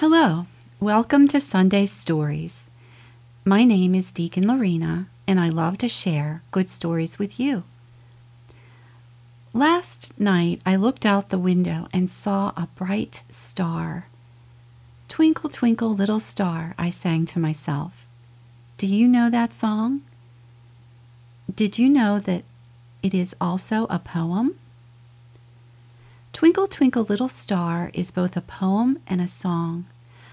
Hello, welcome to Sunday Stories. My name is Deacon Lorena, and I love to share good stories with you. Last night I looked out the window and saw a bright star. Twinkle, twinkle, little star, I sang to myself. Do you know that song? Did you know that it is also a poem? Twinkle, Twinkle, Little Star is both a poem and a song.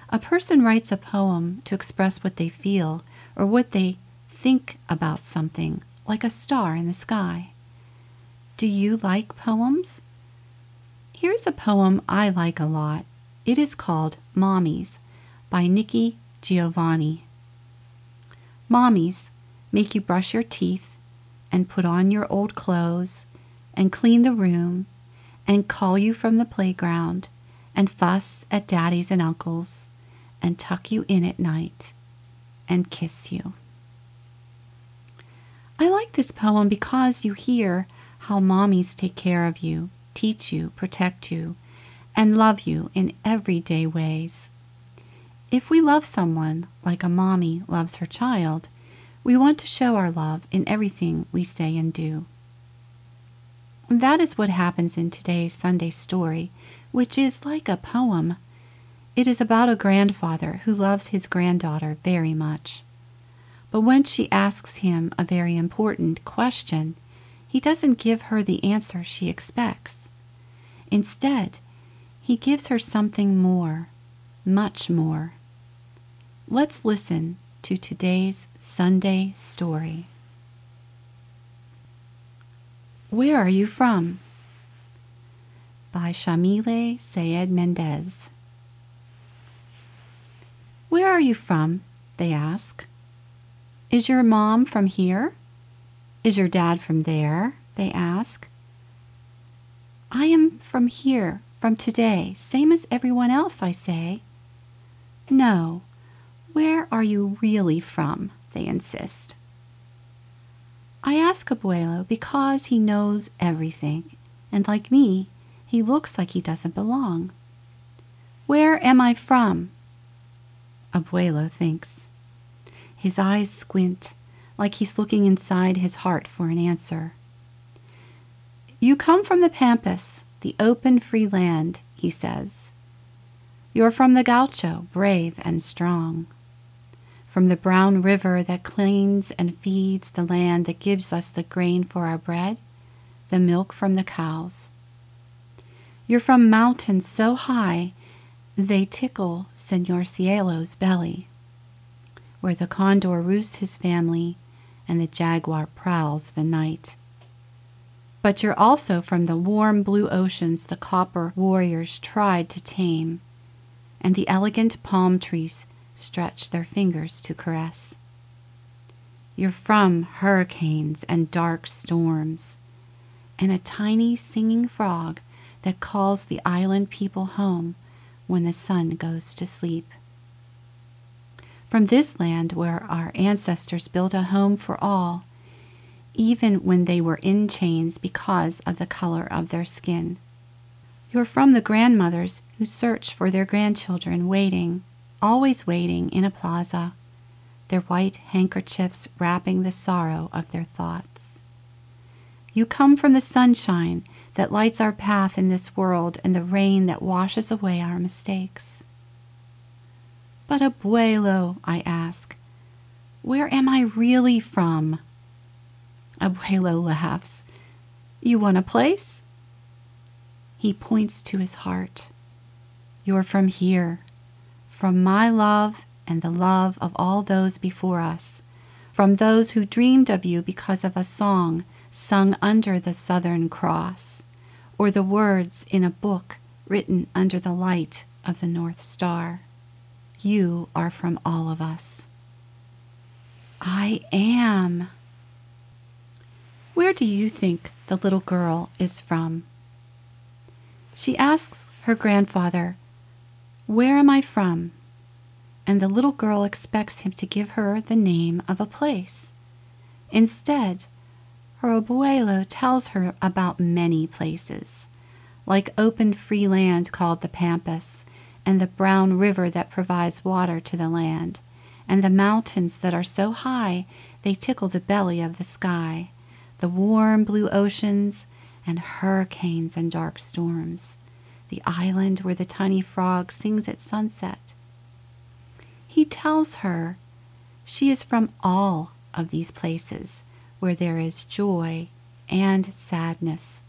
A person writes a poem to express what they feel or what they think about something, like a star in the sky. Do you like poems? Here's a poem I like a lot. It is called Mommies by Nikki Giovanni. Mommies make you brush your teeth and put on your old clothes and clean the room and call you from the playground and fuss at daddies and uncles and tuck you in at night and kiss you. I like this poem because you hear how mommies take care of you, teach you, protect you, and love you in everyday ways. If we love someone like a mommy loves her child, we want to show our love in everything we say and do. That is what happens in today's Sunday story, which is like a poem. It is about a grandfather who loves his granddaughter very much. But when she asks him a very important question, he doesn't give her the answer she expects. Instead, he gives her something more, much more. Let's listen to today's Sunday story. Where Are You From? by Yamile Saied Mendez. Where are you from? They ask. Is your mom from here? Is your dad from there? They ask. I am from here, from today, same as everyone else, I say. No, where are you really from? They insist. I ask Abuelo because he knows everything, and like me, he looks like he doesn't belong. Where am I from? Abuelo thinks. His eyes squint, like he's looking inside his heart for an answer. You come from the Pampas, the open free land, he says. You're from the gaucho, brave and strong from the brown river that cleans and feeds the land that gives us the grain for our bread, the milk from the cows. You're from mountains so high they tickle Senor Cielo's belly, where the condor roosts his family and the jaguar prowls the night. But you're also from the warm blue oceans the copper warriors tried to tame, and the elegant palm trees stretch their fingers to caress. You're from hurricanes and dark storms, and a tiny singing frog that calls the island people home when the sun goes to sleep. From this land where our ancestors built a home for all, even when they were in chains because of the color of their skin. You're from the grandmothers who search for their grandchildren waiting always waiting in a plaza, their white handkerchiefs wrapping the sorrow of their thoughts. You come from the sunshine that lights our path in this world and the rain that washes away our mistakes. But, Abuelo, I ask, where am I really from? Abuelo laughs. You want a place? He points to his heart. You're from here, from my love and the love of all those before us, from those who dreamed of you because of a song sung under the Southern Cross, or the words in a book written under the light of the North Star. You are from all of us. I am. Where do you think the little girl is from? She asks her grandfather where am I from? And the little girl expects him to give her the name of a place. Instead, her abuelo tells her about many places, like open free land called the Pampas, and the brown river that provides water to the land, and the mountains that are so high they tickle the belly of the sky, the warm blue oceans, and hurricanes and dark storms, the island where the tiny frog sings at sunset. He tells her she is from all of these places where there is joy and sadness,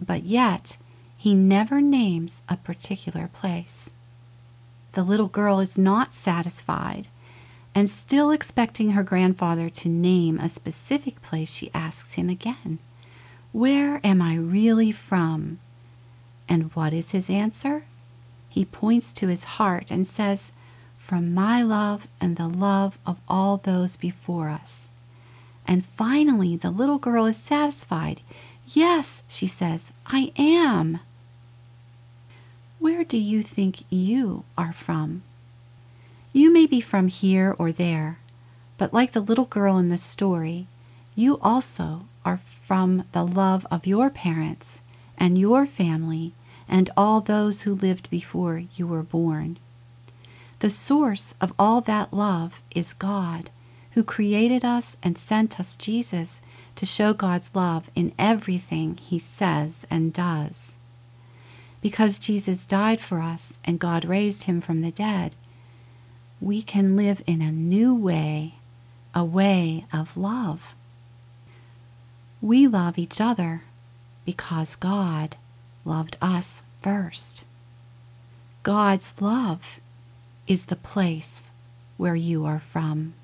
but yet he never names a particular place. The little girl is not satisfied and still expecting her grandfather to name a specific place, she asks him again, Where am I really from? And what is his answer? He points to his heart and says, From my love and the love of all those before us. And finally, the little girl is satisfied. Yes, she says, I am. Where do you think you are from? You may be from here or there, but like the little girl in the story, you also are from the love of your parents and your family and all those who lived before you were born. The source of all that love is God, who created us and sent us Jesus to show God's love in everything he says and does. Because Jesus died for us and God raised him from the dead, we can live in a new way, a way of love. We love each other because God loved us first. God's love is the place where you are from.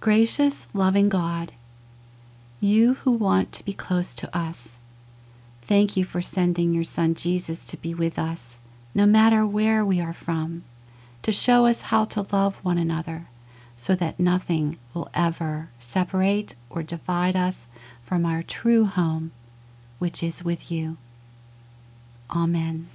Gracious, loving God, you who want to be close to us, thank you for sending your Son Jesus to be with us, no matter where we are from to show us how to love one another so that nothing will ever separate or divide us from our true home, which is with you. Amen.